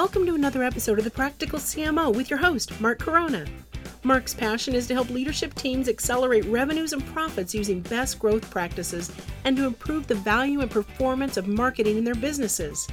Welcome to another episode of The Practical CMO with your host, Mark Coronna. Mark's passion is to help leadership teams accelerate revenues and profits using best growth practices and to improve the value and performance of marketing in their businesses.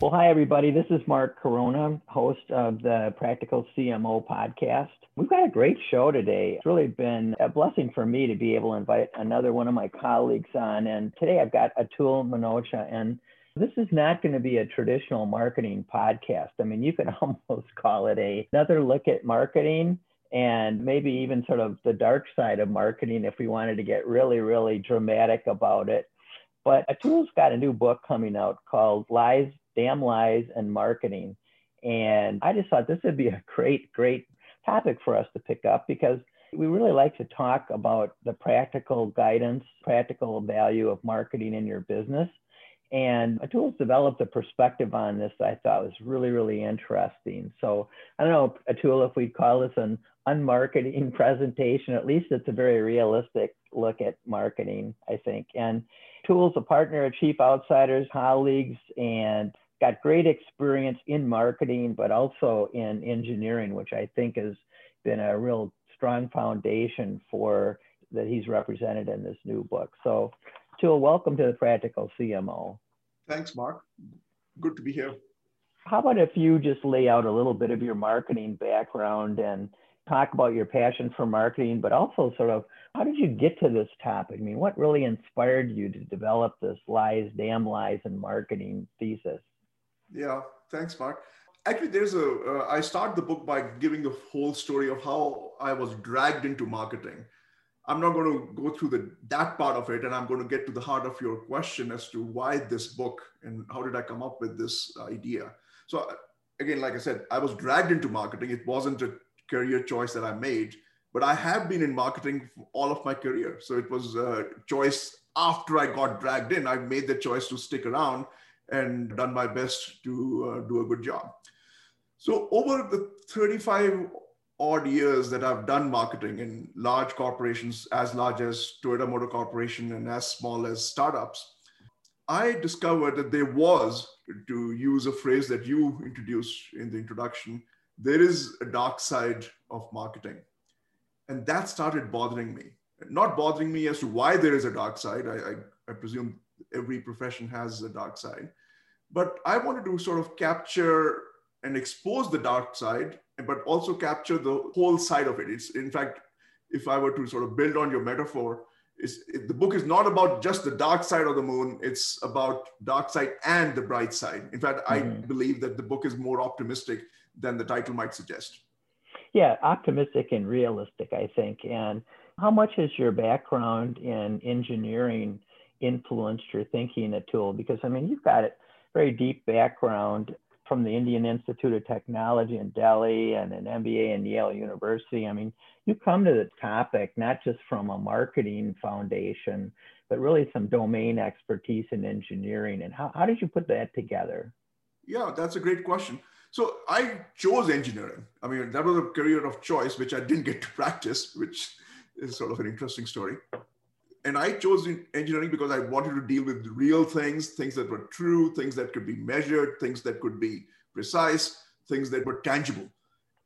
Well, hi, everybody. This is Mark Coronna, host of the Practical CMO podcast. We've got a great show today. It's really been a blessing for me to be able to invite another one of my colleagues on. And today I've got Atul Minocha. And this is not going to be a traditional marketing podcast. I mean, you could almost call it a, another look at marketing and maybe even sort of the dark side of marketing if we wanted to get really, really dramatic about it. But Atul's got a new book coming out called Lies, Damn Lies, and Marketing. And I just thought this would be a great, great topic for us to pick up because we really like to talk about the practical guidance, practical value of marketing in your business. And Atul's developed a perspective on this I thought was really, really interesting. So I don't know, Atul, if we'd call this an unmarketing presentation, at least it's a very realistic look at marketing, I think. And Atul's a partner at Chief Outsiders Colleagues and got great experience in marketing, but also in engineering, which I think has been a real strong foundation for that he's represented in this new book. So, Atul, welcome to the Practical CMO. Thanks, Mark. Good to be here. How about if you just lay out a little bit of your marketing background and talk about your passion for marketing, but also sort of how did you get to this topic? I mean, what really inspired you to develop this lies, damn lies, and marketing thesis? Yeah, thanks, Mark. Actually, there's a. Uh, I start the book by giving the whole story of how I was dragged into marketing. I'm not going to go through the that part of it, and I'm going to get to the heart of your question as to why this book and how did I come up with this idea. So again, like I said, I was dragged into marketing. It wasn't a career choice that I made, but I have been in marketing all of my career. So it was a choice after I got dragged in. I made the choice to stick around and done my best to uh, do a good job. So over the 35 odd years that I've done marketing in large corporations, as large as Toyota Motor Corporation and as small as startups, I discovered that there was, to use a phrase that you introduced in the introduction, there is a dark side of marketing. And that started bothering me. Not bothering me as to why there is a dark side. I, I, I presume every profession has a dark side. But I wanted to sort of capture and expose the dark side, but also capture the whole side of it. It's in fact, if I were to sort of build on your metaphor, is the book is not about just the dark side of the moon. It's about dark side and the bright side. In fact, mm-hmm. I believe that the book is more optimistic than the title might suggest. Yeah, optimistic and realistic, I think. And how much has your background in engineering influenced your thinking Atul? Because I mean, you've got a very deep background from the Indian Institute of Technology in Delhi and an MBA in Yale University. I mean, you come to the topic not just from a marketing foundation, but really some domain expertise in engineering. And how, how did you put that together? Yeah, that's a great question. So I chose engineering. I mean, that was a career of choice, which I didn't get to practice, which is sort of an interesting story. And I chose engineering because I wanted to deal with real things, things that were true, things that could be measured, things that could be precise, things that were tangible.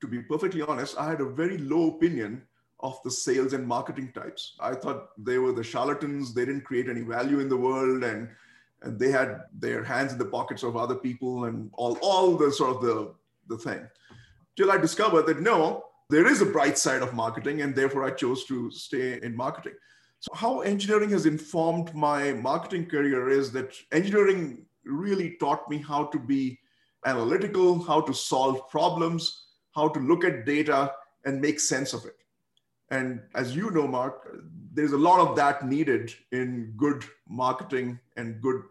To be perfectly honest, I had a very low opinion of the sales and marketing types. I thought they were the charlatans, they didn't create any value in the world, and and they had their hands in the pockets of other people and all, all the sort of the, the thing. Till I discovered that no, there is a bright side of marketing, and therefore I chose to stay in marketing. So, how engineering has informed my marketing career is that engineering really taught me how to be analytical, how to solve problems, how to look at data and make sense of it. And as you know, Mark, there's a lot of that needed in good marketing and good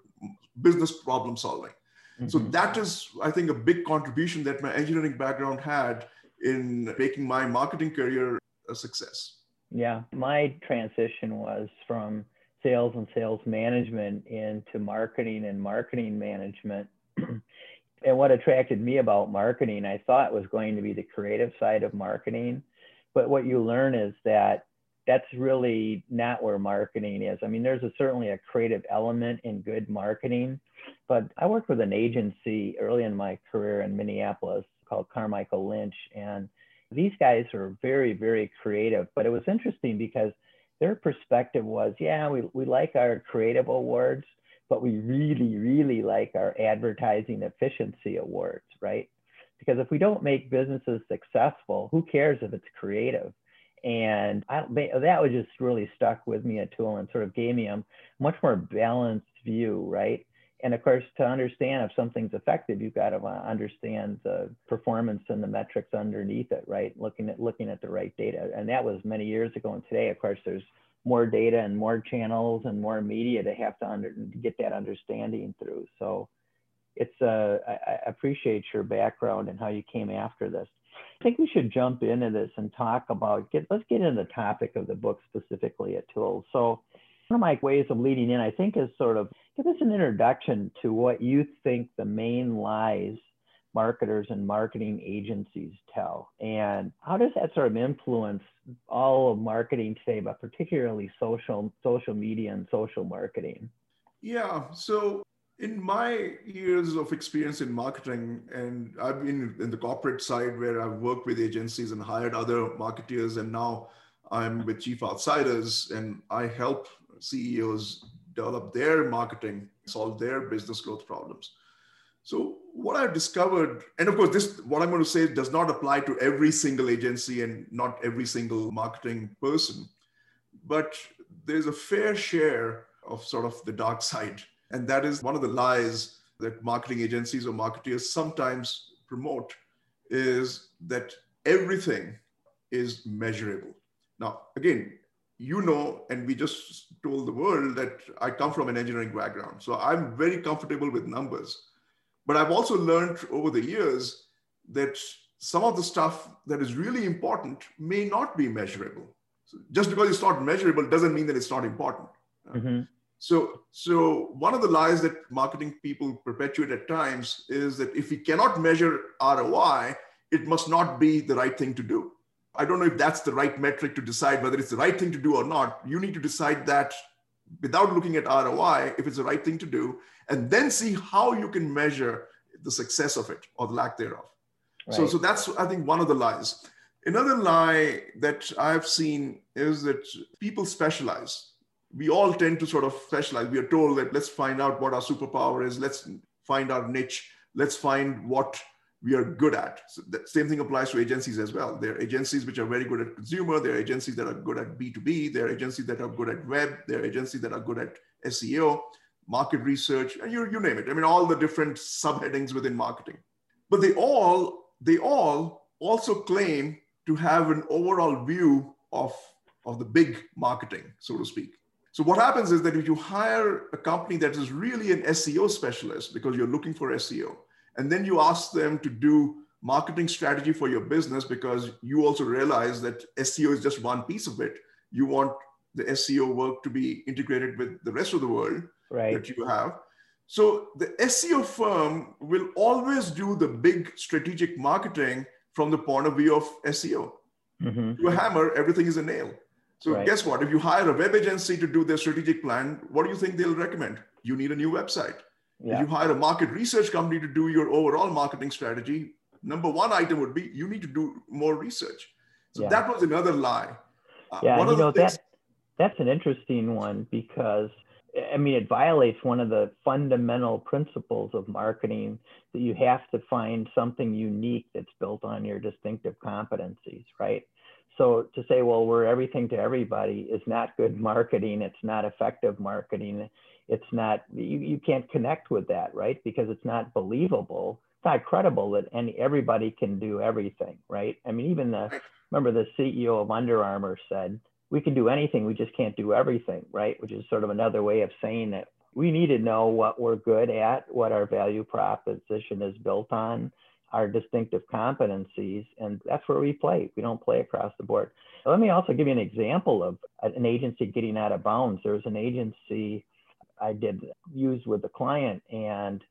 business problem solving. Mm-hmm. So that is, I think, a big contribution that my engineering background had in making my marketing career a success. Yeah, my transition was from sales and sales management into marketing and marketing management. and what attracted me about marketing, I thought was going to be the creative side of marketing. But what you learn is that that's really not where marketing is. I mean, there's a, certainly a creative element in good marketing, but I worked with an agency early in my career in Minneapolis called Carmichael Lynch, and these guys are very, very creative. But it was interesting because their perspective was, yeah, we, we like our creative awards, but we really, really like our advertising efficiency awards, right? Because if we don't make businesses successful, who cares if it's creative? And I, that was just really stuck with me Atul and sort of gave me a much more balanced view, right? And of course, to understand if something's effective, you've got to understand the performance and the metrics underneath it, right? Looking at looking at the right data. And that was many years ago. And today, of course, there's more data and more channels and more media to have to, under, to get that understanding through. So it's uh, I, I appreciate your background and how you came after this. I think we should jump into this and talk about get let's get into the topic of the book specifically Atul's. So one of my ways of leading in, I think, is sort of give us an introduction to what you think the main lies marketers and marketing agencies tell, and how does that sort of influence all of marketing today, but particularly social social media and social marketing. Yeah. So in my years of experience in marketing, and I've been in the corporate side where I've worked with agencies and hired other marketeers, and now I'm with Chief Outsiders, and I help CEOs develop their marketing, solve their business growth problems. So what I've discovered, and of course, this what I'm going to say does not apply to every single agency and not every single marketing person, but there's a fair share of sort of the dark side. And that is one of the lies that marketing agencies or marketeers sometimes promote is that everything is measurable. Now, again, you know, and we just told the world that I come from an engineering background. So I'm very comfortable with numbers. But I've also learned over the years that some of the stuff that is really important may not be measurable. So just because it's not measurable doesn't mean that it's not important. Mm-hmm. So, so one of the lies that marketing people perpetuate at times is that if we cannot measure ROI, it must not be the right thing to do. I don't know if that's the right metric to decide whether it's the right thing to do or not. You need to decide that without looking at ROI, if it's the right thing to do, and then see how you can measure the success of it or the lack thereof. Right. So, so that's, I think, one of the lies. Another lie that I've seen is that people specialize. We all tend to sort of specialize. We are told that let's find out what our superpower is, let's find our niche, let's find what we are good at. So the same thing applies to agencies as well. There are agencies which are very good at consumer. There are agencies that are good at B2B. There are agencies that are good at web. There are agencies that are good at SEO, market research, and you, you name it. I mean, all the different subheadings within marketing. But they all, they all also claim to have an overall view of, of the big marketing, so to speak. So what happens is that if you hire a company that is really an SEO specialist because you're looking for SEO, and then you ask them to do marketing strategy for your business because you also realize that SEO is just one piece of it. You want the SEO work to be integrated with the rest of the world right. that you have. So the SEO firm will always do the big strategic marketing from the point of view of SEO. Mm-hmm. You hammer, everything is a nail. So right. guess what? If you hire a web agency to do their strategic plan, what do you think they'll recommend? You need a new website. Yeah. You hire a market research company to do your overall marketing strategy, number one item would be you need to do more research. So yeah. that was another lie. Uh, yeah, you know things- that that's an interesting one because I mean it violates one of the fundamental principles of marketing that you have to find something unique that's built on your distinctive competencies, right? So to say, well, we're everything to everybody is not good marketing. It's not effective marketing. It's not you, you can't connect with that right? Because it's not believable it's not credible that any everybody can do everything right? I mean even the remember the ceo of under armour said we can do anything we just can't do everything right? Which is sort of another way of saying that we need to know what we're good at what our value proposition is built on our distinctive competencies and that's where we play we don't play across the board let me also give you an example of an agency getting out of bounds there's an agency I did use with a client. And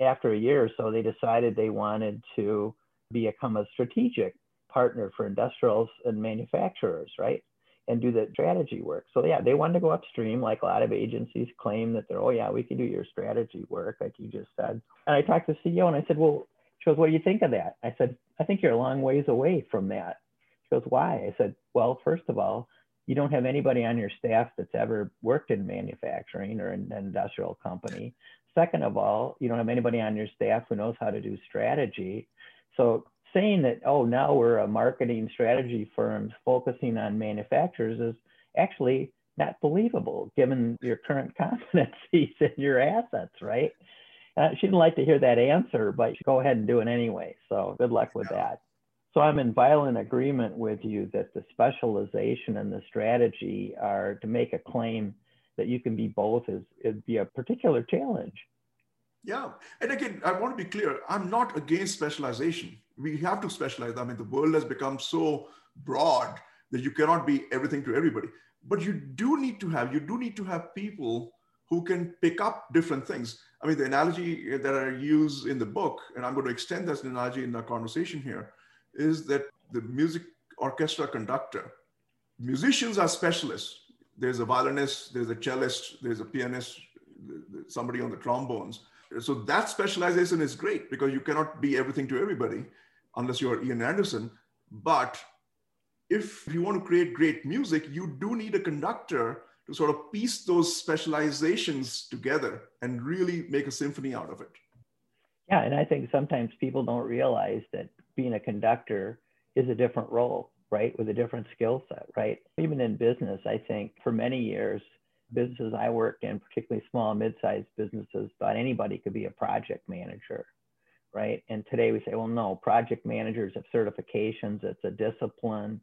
after a year or so, they decided they wanted to become a strategic partner for industrials and manufacturers, right? and do the strategy work. So yeah, they wanted to go upstream, like a lot of agencies claim that they're, oh yeah, we can do your strategy work, like you just said. And I talked to the CEO and I said, well, she goes, what do you think of that? I said, I think you're a long ways away from that. She goes, why? I said, well, first of all, you don't have anybody on your staff that's ever worked in manufacturing or in an industrial company. Second of all, you don't have anybody on your staff who knows how to do strategy. So saying that, oh, now we're a marketing strategy firm focusing on manufacturers is actually not believable given your current competencies and your assets, right? Uh, she didn't like to hear that answer, but go ahead and do it anyway. So good luck with that. So I'm in violent agreement with you that the specialization and the strategy are to make a claim that you can be both is it'd be a particular challenge. Yeah. And again, I want to be clear, I'm not against specialization. We have to specialize. I mean, the world has become so broad that you cannot be everything to everybody. But you do need to have, you do need to have people who can pick up different things. I mean, the analogy that I use in the book, and I'm going to extend this analogy in our conversation here, is that the music orchestra conductor, musicians are specialists. There's a violinist, there's a cellist, there's a pianist, somebody on the trombones so that specialization is great because you cannot be everything to everybody unless you're Ian Anderson. But if you want to create great music, you do need a conductor to sort of piece those specializations together and really make a symphony out of it. Yeah, and I think sometimes people don't realize that being a conductor is a different role, right? With a different skill set, right? Even in business, I think for many years, businesses I worked in, particularly small and mid-sized businesses, thought anybody could be a project manager, right? And today we say, well, no, project managers have certifications. It's a discipline.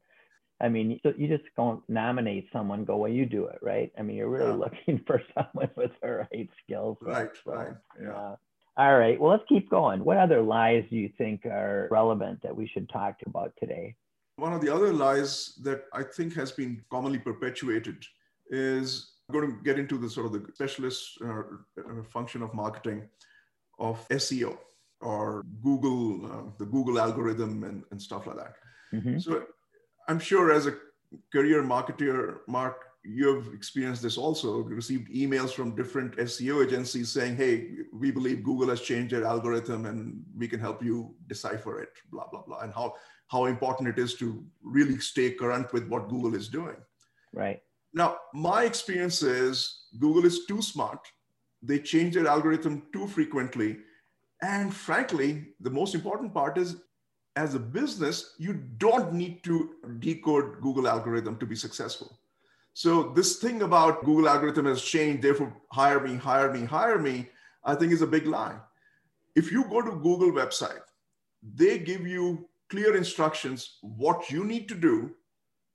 I mean, you just don't nominate someone, go, well, you do it, right? I mean, you're really yeah. looking for someone with the right skills. Right, so, right, yeah. Uh, all right, well, let's keep going. What other lies do you think are relevant that we should talk about today? One of the other lies that I think has been commonly perpetuated is I'm going to get into the sort of the specialist uh, uh, function of marketing of SEO or Google, uh, the Google algorithm and, and stuff like that. Mm-hmm. So I'm sure as a career marketer, Mark, you have experienced this also, received emails from different SEO agencies saying, hey, we believe Google has changed their algorithm and we can help you decipher it, blah, blah, blah, and how, how important it is to really stay current with what Google is doing. Right. Now, my experience is Google is too smart. They change their algorithm too frequently. And frankly, the most important part is as a business, you don't need to decode Google algorithm to be successful. So this thing about Google algorithm has changed, therefore hire me, hire me, hire me, I think is a big lie. If you go to Google website, they give you clear instructions what you need to do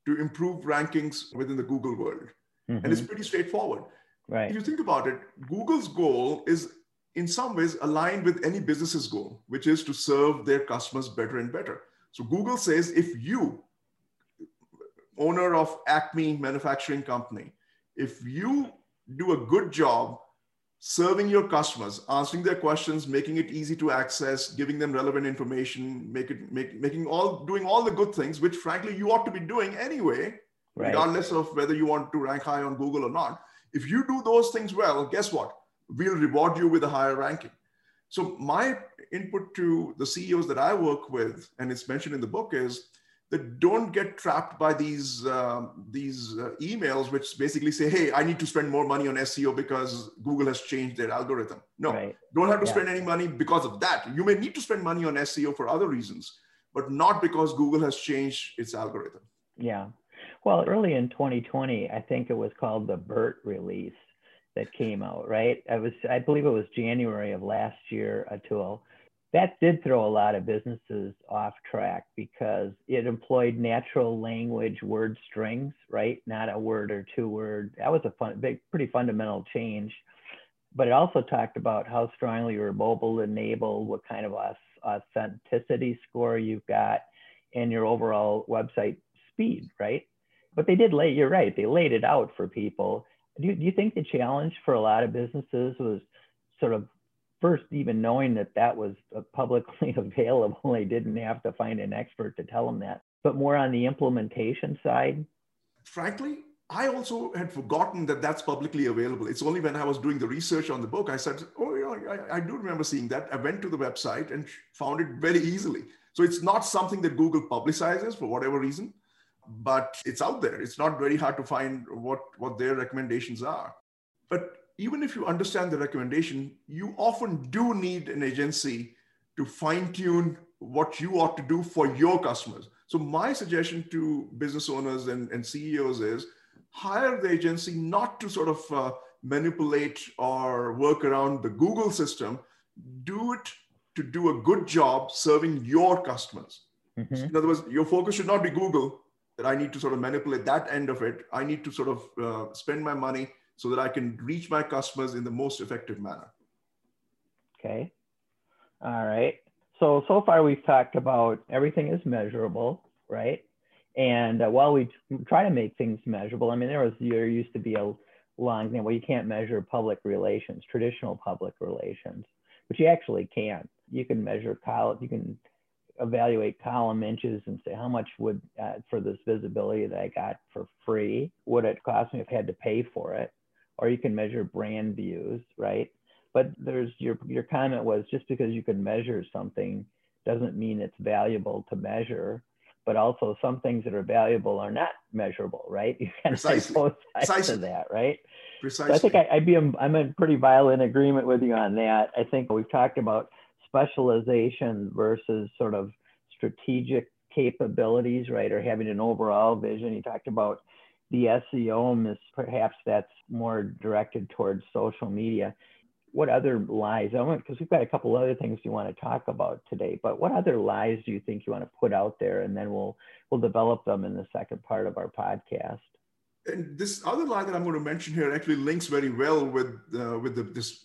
to improve rankings within the Google world. Mm-hmm. And it's pretty straightforward. Right. If you think about it, Google's goal is in some ways aligned with any business's goal, which is to serve their customers better and better. So Google says if you, owner of Acme Manufacturing Company, if you do a good job serving your customers, answering their questions, making it easy to access, giving them relevant information, make it make, making all doing all the good things, which frankly you ought to be doing anyway, right. regardless of whether you want to rank high on Google or not. If you do those things well, guess what? We'll reward you with a higher ranking. So my input to the CEOs that I work with, and it's mentioned in the book, is that don't get trapped by these uh, these uh, emails which basically say hey i need to spend more money on seo because google has changed their algorithm no right. don't have to yeah. spend any money because of that you may need to spend money on seo for other reasons but not because google has changed its algorithm yeah well early in 2020 i think it was called the bert release that came out right i was i believe it was january of last year a tool that did throw a lot of businesses off track because it employed natural language word strings, right? Not a word or two word. That was a fun, big, pretty fundamental change. But it also talked about how strongly you're mobile enabled, what kind of authenticity score you've got, and your overall website speed, right? But they did lay, you're right, they laid it out for people. Do you, do you think the challenge for a lot of businesses was sort of first even knowing that that was uh, publicly available they didn't have to find an expert to tell them that but more on the implementation side frankly, I also had forgotten that that's publicly available. It's only when I was doing the research on the book, I said, oh, yeah, I, I do remember seeing that. I went to the website and found it very easily. So it's not something that Google publicizes for whatever reason, but it's out there. It's not very hard to find what, what their recommendations are. But even if you understand the recommendation, you often do need an agency to fine tune what you ought to do for your customers. So, my suggestion to business owners and, and CEOs is hire the agency not to sort of uh, manipulate or work around the Google system, do it to do a good job serving your customers. Mm-hmm. In other words, your focus should not be Google, that I need to sort of manipulate that end of it. I need to sort of uh, spend my money so that I can reach my customers in the most effective manner. Okay. All right. So, so far we've talked about everything is measurable, right? And uh, while we try to make things measurable, I mean, there was, there used to be a long thing, well, you can't measure public relations, traditional public relations, but you actually can. You can measure column, you can evaluate column inches and say how much would uh, for this visibility that I got for free would it cost me if I had to pay for it or you can measure brand views, right? But there's your your comment was just because you can measure something doesn't mean it's valuable to measure. But also some things that are valuable are not measurable, right? You of both sides Precisely. of that, right? Precisely. So I think I, would be I'm in pretty violent agreement with you on that. I think we've talked about specialization versus sort of strategic capabilities, right? Or having an overall vision. You talked about the SEO is perhaps that's more directed towards social media. What other lies? I want because we've got a couple other things we want to talk about today. But what other lies do you think you want to put out there, and then we'll we'll develop them in the second part of our podcast. And this other lie that I'm going to mention here actually links very well with uh, with the, this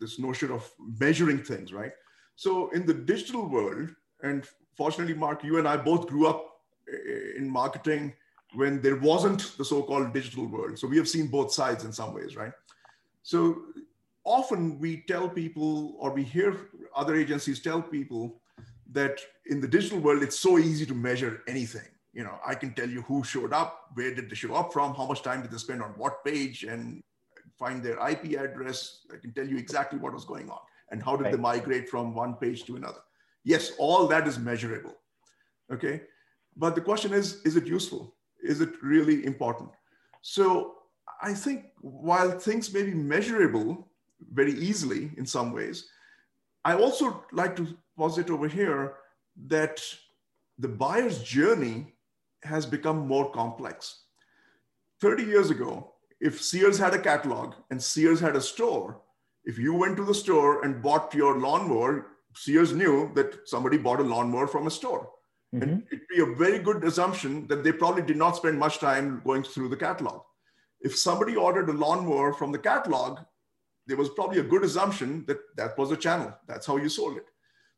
this notion of measuring things, right? So in the digital world, and fortunately, Mark, you and I both grew up uh, in marketing when there wasn't the so-called digital world. So we have seen both sides in some ways, right? So often we tell people or we hear other agencies tell people that in the digital world, it's so easy to measure anything. You know, I can tell you who showed up, where did they show up from, how much time did they spend on what page, and find their IP address. I can tell you exactly what was going on and how did right. they migrate from one page to another. Yes, all that is measurable. Okay. But the question is, is it useful? is it really important? So I think while things may be measurable very easily in some ways, I also like to posit over here that the buyer's journey has become more complex. 30 years ago, if Sears had a catalog and Sears had a store, if you went to the store and bought your lawnmower, Sears knew that somebody bought a lawnmower from a store. Mm-hmm. And it'd be a very good assumption that they probably did not spend much time going through the catalog. If somebody ordered a lawnmower from the catalog, there was probably a good assumption that that was a channel. That's how you sold it.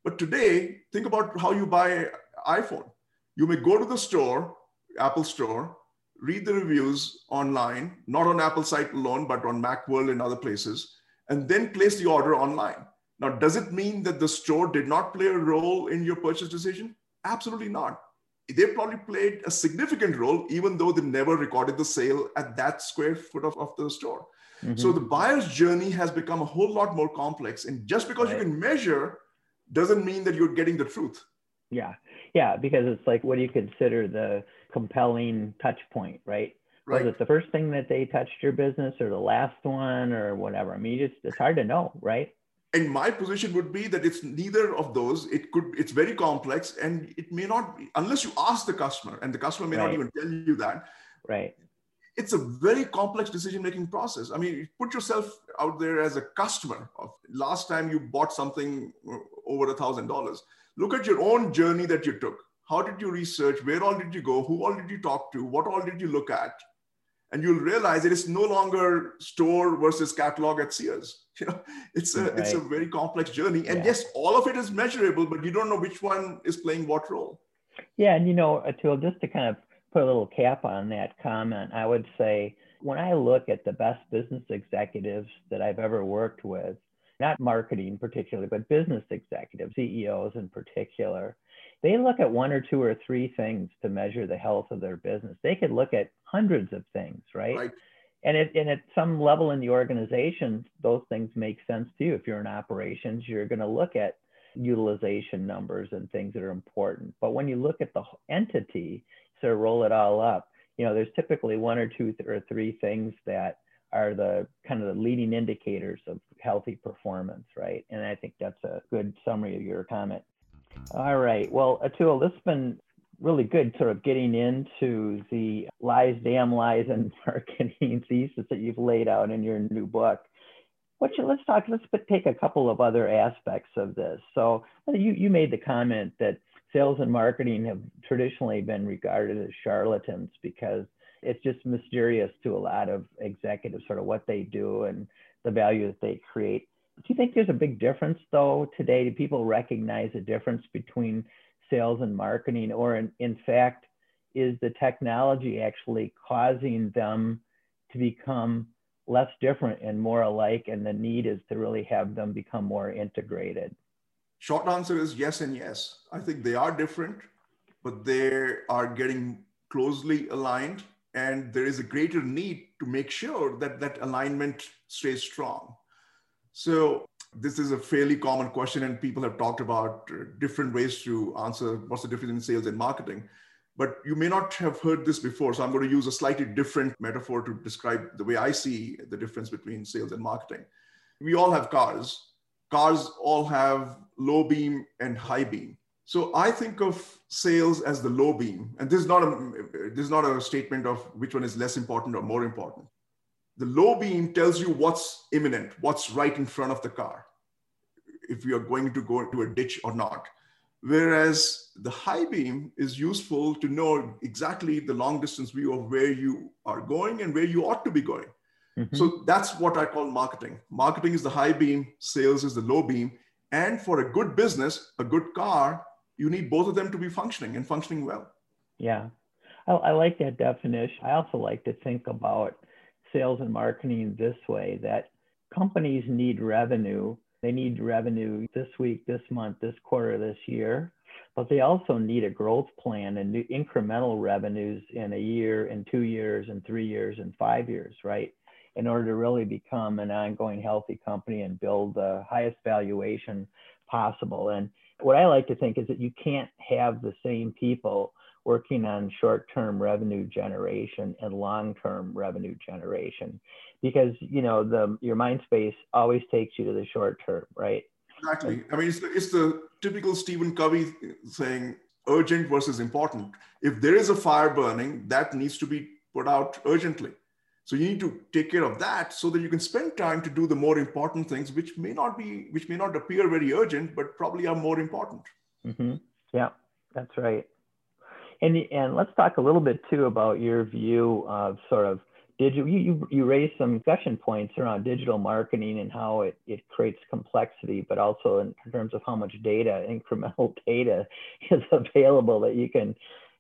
But today, think about how you buy iPhone. You may go to the store, Apple store, read the reviews online, not on Apple site alone, but on Macworld and other places, and then place the order online. Now, does it mean that the store did not play a role in your purchase decision? Absolutely not. They probably played a significant role, even though they never recorded the sale at that square foot of, of the store. Mm-hmm. So the buyer's journey has become a whole lot more complex. And just because right. you can measure doesn't mean that you're getting the truth. Yeah. Yeah. Because it's like, what do you consider the compelling touch point, right? Right. Was it the first thing that they touched your business or the last one or whatever? I mean, just, it's hard to know, right? and my position would be that it's neither of those it could it's very complex and it may not be unless you ask the customer and the customer may right. not even tell you that right it's a very complex decision making process i mean put yourself out there as a customer of last time you bought something over a thousand dollars look at your own journey that you took how did you research? Where all did you go? Who all did you talk to? What all did you look at? And you'll realize it is no longer store versus catalog at sears. You know it's a right. it's a very complex journey. And yeah. yes all of it is measurable but you don't know which one is playing what role. Yeah and you know atul just to kind of put a little cap on that comment i would say when i look at the best business executives that i've ever worked with not marketing particularly but business executives ceos in particular they look at one or two or three things to measure the health of their business. They could look at hundreds of things, right? right. And, it, and at some level in the organization, those things make sense to you. If you're in operations, you're going to look at utilization numbers and things that are important. But when you look at the entity, sort of roll it all up, you know, there's typically one or two or three things that are the kind of the leading indicators of healthy performance, right? And I think that's a good summary of your comment. All right. Well, Atul, this has been really good sort of getting into the lies, damn lies, and marketing thesis that you've laid out in your new book. What you, let's talk, let's take a couple of other aspects of this. So uh, you, you made the comment that sales and marketing have traditionally been regarded as charlatans because it's just mysterious to a lot of executives, sort of what they do and the value that they create. Do you think there's a big difference though today? Do people recognize a difference between sales and marketing, or in, in fact, is the technology actually causing them to become less different and more alike? And the need is to really have them become more integrated. Short answer is yes and yes. I think they are different, but they are getting closely aligned and there is a greater need to make sure that that alignment stays strong. So this is a fairly common question and people have talked about uh, different ways to answer what's the difference in sales and marketing. But you may not have heard this before. So I'm going to use a slightly different metaphor to describe the way I see the difference between sales and marketing. We all have cars. Cars all have low beam and high beam. So I think of sales as the low beam, and this is not a this is not a statement of which one is less important or more important. The low beam tells you what's imminent, what's right in front of the car, if you are going to go into a ditch or not. Whereas the high beam is useful to know exactly the long distance view of where you are going and where you ought to be going. Mm-hmm. So that's what I call marketing. Marketing is the high beam, sales is the low beam. And for a good business, a good car, you need both of them to be functioning and functioning well. Yeah, I, I like that definition. I also like to think about sales and marketing this way that companies need revenue. They need revenue this week, this month, this quarter, this year, but they also need a growth plan and new incremental revenues in a year, in two years, in three years, in five years, right? In order to really become an ongoing healthy company and build the highest valuation possible. And what I like to think is that you can't have the same people working on short-term revenue generation and long-term revenue generation because you know the your mind space always takes you to the short term right exactly i mean it's the, it's the typical stephen covey saying urgent versus important if there is a fire burning that needs to be put out urgently so you need to take care of that so that you can spend time to do the more important things, which may not be, which may not appear very urgent, but probably are more important. Mm-hmm. Yeah, that's right. And and let's talk a little bit too about your view of sort of digital. You you, you raised some discussion points around digital marketing and how it, it creates complexity, but also in terms of how much data, incremental data, is available that you can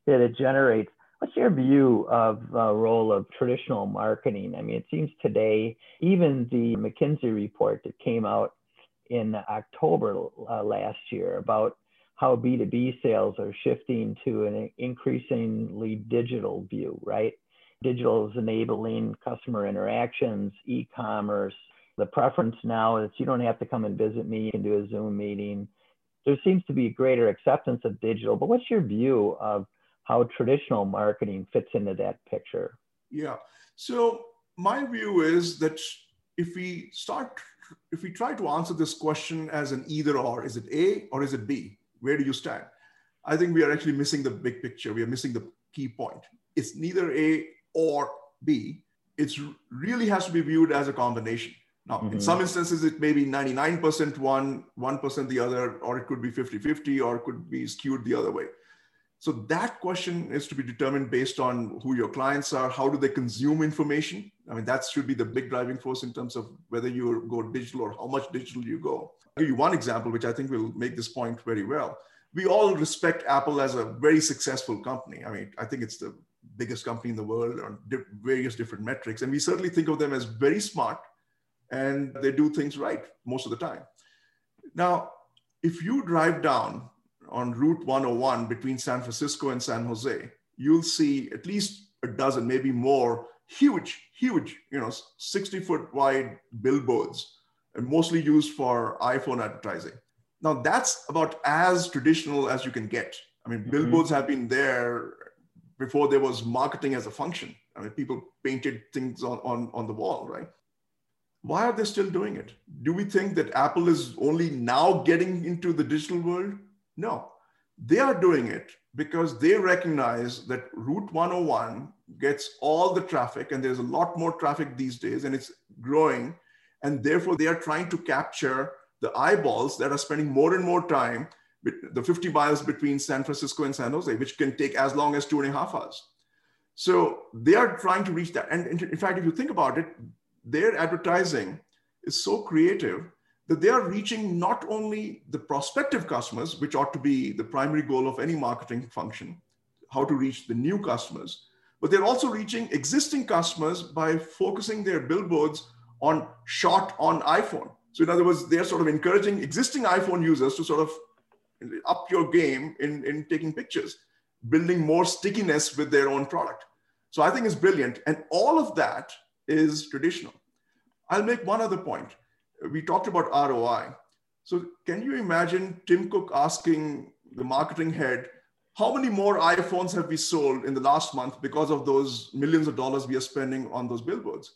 that it generates. What's your view of the role of traditional marketing? I mean, it seems today, even the McKinsey report that came out in October uh, last year about how B2B sales are shifting to an increasingly digital view, right? Digital is enabling customer interactions, e commerce. The preference now is you don't have to come and visit me, you can do a Zoom meeting. There seems to be a greater acceptance of digital, but what's your view of how traditional marketing fits into that picture. Yeah. So my view is that if we start, if we try to answer this question as an either or, is it A or is it B? Where do you stand? I think we are actually missing the big picture. We are missing the key point. It's neither A or B. It really has to be viewed as a combination. Now, mm-hmm. in some instances, it may be 99% one, 1% the other, or it could be 50 50, or it could be skewed the other way. So that question is to be determined based on who your clients are, how do they consume information? I mean, that should be the big driving force in terms of whether you go digital or how much digital you go. I'll give you one example, which I think will make this point very well. We all respect Apple as a very successful company. I mean, I think it's the biggest company in the world on various different metrics. And we certainly think of them as very smart and they do things right most of the time. Now, if you drive down on Route 101 between San Francisco and San Jose, you'll see at least a dozen, maybe more, huge, huge, you know, 60 foot wide billboards, and mostly used for iPhone advertising. Now that's about as traditional as you can get. I mean, mm-hmm. billboards have been there before there was marketing as a function. I mean, people painted things on, on, on the wall, right? Why are they still doing it? Do we think that Apple is only now getting into the digital world? No, they are doing it because they recognize that Route 101 gets all the traffic, and there's a lot more traffic these days, and it's growing. And therefore, they are trying to capture the eyeballs that are spending more and more time the 50 miles between San Francisco and San Jose, which can take as long as two and a half hours. So they are trying to reach that. And in fact, if you think about it, their advertising is so creative that they are reaching not only the prospective customers, which ought to be the primary goal of any marketing function, how to reach the new customers, but they're also reaching existing customers by focusing their billboards on shot on iPhone. So in other words, they're sort of encouraging existing iPhone users to sort of up your game in, in taking pictures, building more stickiness with their own product. So I think it's brilliant. And all of that is traditional. I'll make one other point. We talked about ROI. So can you imagine Tim Cook asking the marketing head, how many more iPhones have we sold in the last month because of those millions of dollars we are spending on those billboards?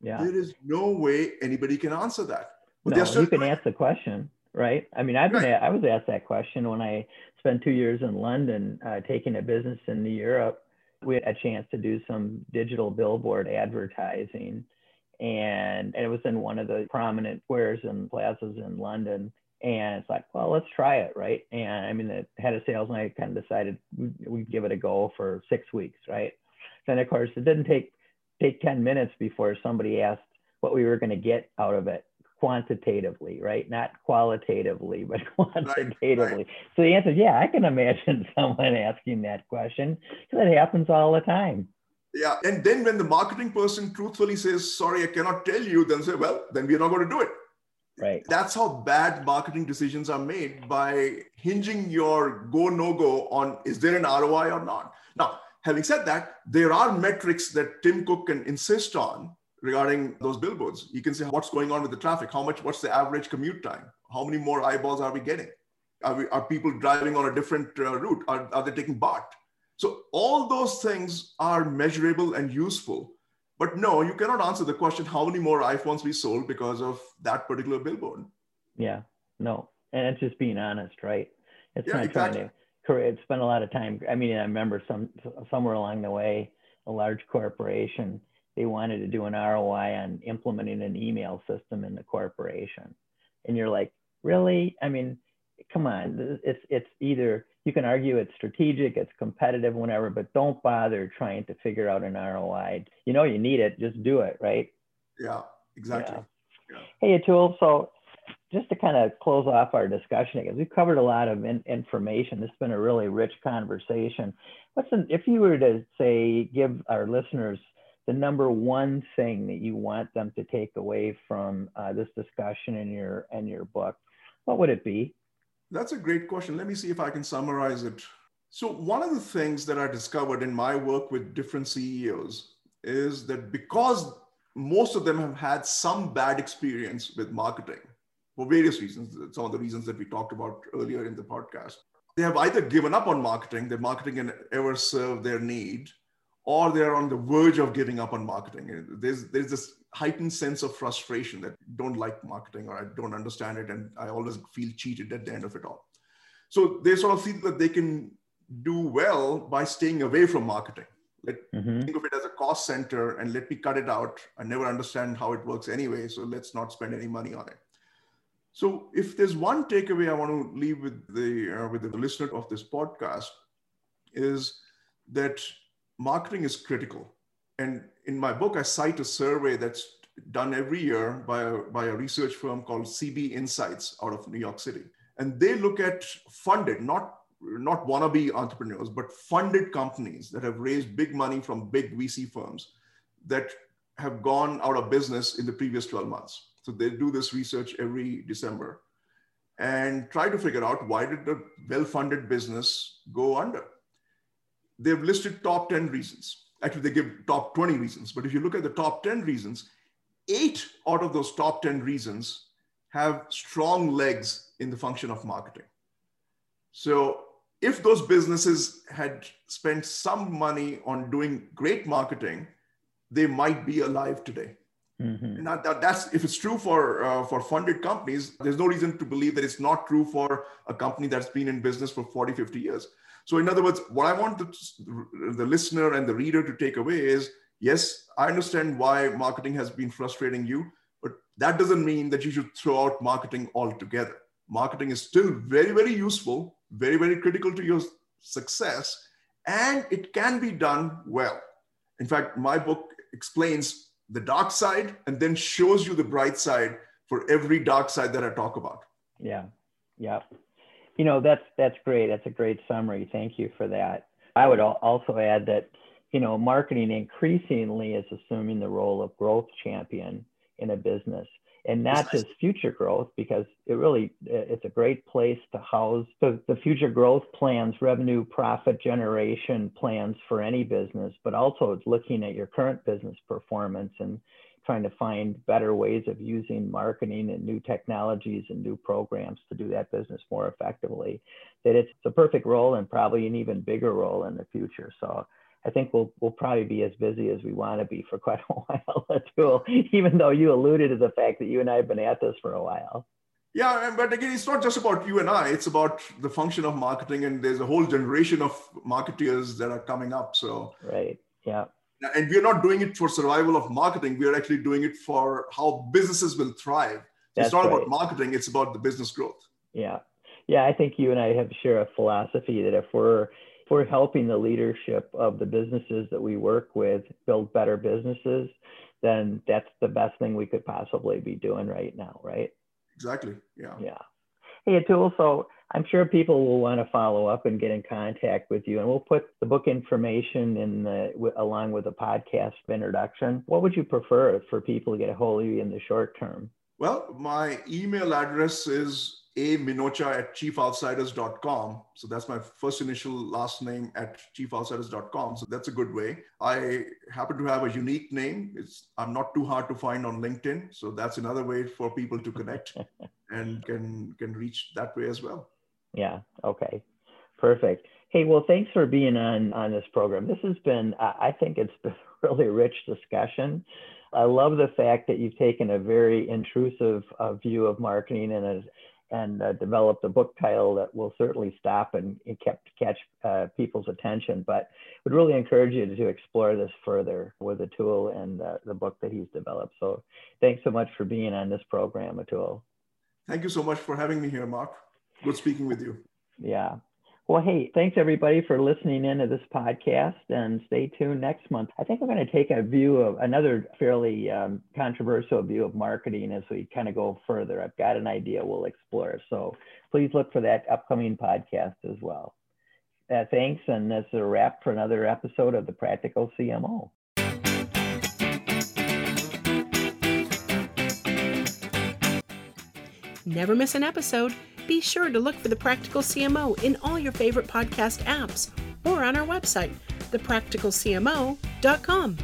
Yeah. There is no way anybody can answer that. But no, you can ask the question right? I mean, I've been right. I was asked that question when I spent two years in London uh, taking a business into Europe. We had a chance to do some digital billboard advertising, and, it was in one of the prominent squares and plazas in London. And it's like, well, let's try it, right? And I mean, the head of sales and I kind of decided we'd give it a go for six weeks, right? Then of course, it didn't take take 10 minutes before somebody asked what we were going to get out of it quantitatively, right? Not qualitatively, but quantitatively. Right, right. So the answer is yeah, I can imagine someone asking that question because it happens all the time. Yeah. And then when the marketing person truthfully says, sorry, I cannot tell you, then say, well, then we're not going to do it. Right. That's how bad marketing decisions are made by hinging your go no go on is there an ROI or not. Now, having said that, there are metrics that Tim Cook can insist on regarding those billboards. You can say what's going on with the traffic, how much, what's the average commute time, how many more eyeballs are we getting? Are, we, are people driving on a different uh, route? Are, are they taking BART? So all those things are measurable and useful. But no, you cannot answer the question how many more iPhones we sold because of that particular billboard. Yeah, no. And it's just being honest, right? It's yeah, not exactly. trying to spend a lot of time. I mean, I remember some somewhere along the way, a large corporation they wanted to do an ROI on implementing an email system in the corporation. And you're like, really? I mean, come on, it's, it's either, you can argue it's strategic, it's competitive, whatever, but don't bother trying to figure out an ROI. You know, you need it, just do it, right? Yeah, exactly. Yeah. Yeah. Hey, Atul, so just to kind of close off our discussion, because we've covered a lot of in information. This has been a really rich conversation. What's an, if you were to say, give our listeners the number one thing that you want them to take away from uh, this discussion in your in your book, what would it be? That's a great question. Let me see if I can summarize it. So one of the things that I discovered in my work with different CEOs is that because most of them have had some bad experience with marketing for various reasons, some of the reasons that we talked about earlier in the podcast, they have either given up on marketing, their marketing can ever serve their need, or they're on the verge of giving up on marketing. There's there's this heightened sense of frustration that don't like marketing or I don't understand it and I always feel cheated at the end of it all. So they sort of feel that they can do well by staying away from marketing. Let mm-hmm. think of it as a cost center and let me cut it out. I never understand how it works anyway, so let's not spend any money on it. So if there's one takeaway I want to leave with the uh, with the listener of this podcast is that marketing is critical. And in my book, I cite a survey that's done every year by a, by a research firm called CB Insights out of New York City. And they look at funded, not, not wannabe entrepreneurs, but funded companies that have raised big money from big VC firms that have gone out of business in the previous 12 months. So they do this research every December. and try to figure out why did the well-funded business go under. They've listed top 10 reasons. Actually, they give top 20 reasons. But if you look at the top 10 reasons, eight out of those top 10 reasons have strong legs in the function of marketing. So if those businesses had spent some money on doing great marketing, they might be alive today. Mm-hmm. Now that, that's if it's true for uh, for funded companies, there's no reason to believe that it's not true for a company that's been in business for 40, 50 years. So in other words, what I want the, the listener and the reader to take away is, yes, I understand why marketing has been frustrating you, but that doesn't mean that you should throw out marketing altogether. Marketing is still very, very useful, very, very critical to your success, and it can be done well. In fact, my book explains the dark side and then shows you the bright side for every dark side that I talk about. Yeah. Yeah you know that's that's great. That's a great summary. Thank you for that. I would also add that you know marketing increasingly is assuming the role of growth champion in a business. And not just future growth because it really it's a great place to house the, the future growth plans revenue profit generation plans for any business but also it's looking at your current business performance and trying to find better ways of using marketing and new technologies and new programs to do that business more effectively, that it's a perfect role and probably an even bigger role in the future. So I think we'll we'll probably be as busy as we want to be for quite a while too, even though you alluded to the fact that you and I have been at this for a while. Yeah, but again, it's not just about you and I. It's about the function of marketing, and there's a whole generation of marketeers that are coming up. So right, yeah and we're not doing it for survival of marketing. We are actually doing it for how businesses will thrive. It's not right. about marketing it's about the business growth. Yeah. Yeah i think you and i have share a philosophy that if we're if we're helping the leadership of the businesses that we work with build better businesses then that's the best thing we could possibly be doing right now right? Exactly yeah. Yeah. Hey atul so I'm sure people will want to follow up and get in contact with you, and we'll put the book information in the w- along with the podcast introduction. What would you prefer for people to get a hold of you in the short term? Well, my email address is a minocha at chiefoutsiders.com. So that's my first initial last name at chiefoutsiders.com. So that's a good way. I happen to have a unique name. It's I'm not too hard to find on LinkedIn. So that's another way for people to connect and can can reach that way as well. Yeah. Okay. Perfect. Hey, well, thanks for being on on this program. This has been, I think, it's been a really rich discussion. I love the fact that you've taken a very intrusive uh, view of marketing and a, and uh, developed a book title that will certainly stop and, kept catch uh, people's attention. But would really encourage you to, to explore this further with Atul and uh, the book that he's developed. So thanks so much for being on this program, Atul. Thank you so much for having me here, Mark. Good speaking with you. Yeah. Well, hey, thanks everybody for listening in to this podcast and stay tuned next month. I think we're going to take a view of another fairly um, controversial view of marketing as we kind of go further. I've got an idea we'll explore. So please look for that upcoming podcast as well. Uh, thanks. And that's a wrap for another episode of the Practical CMO. Never miss an episode be sure to look for the Practical CMO in all your favorite podcast apps or on our website, thepracticalcmo.com.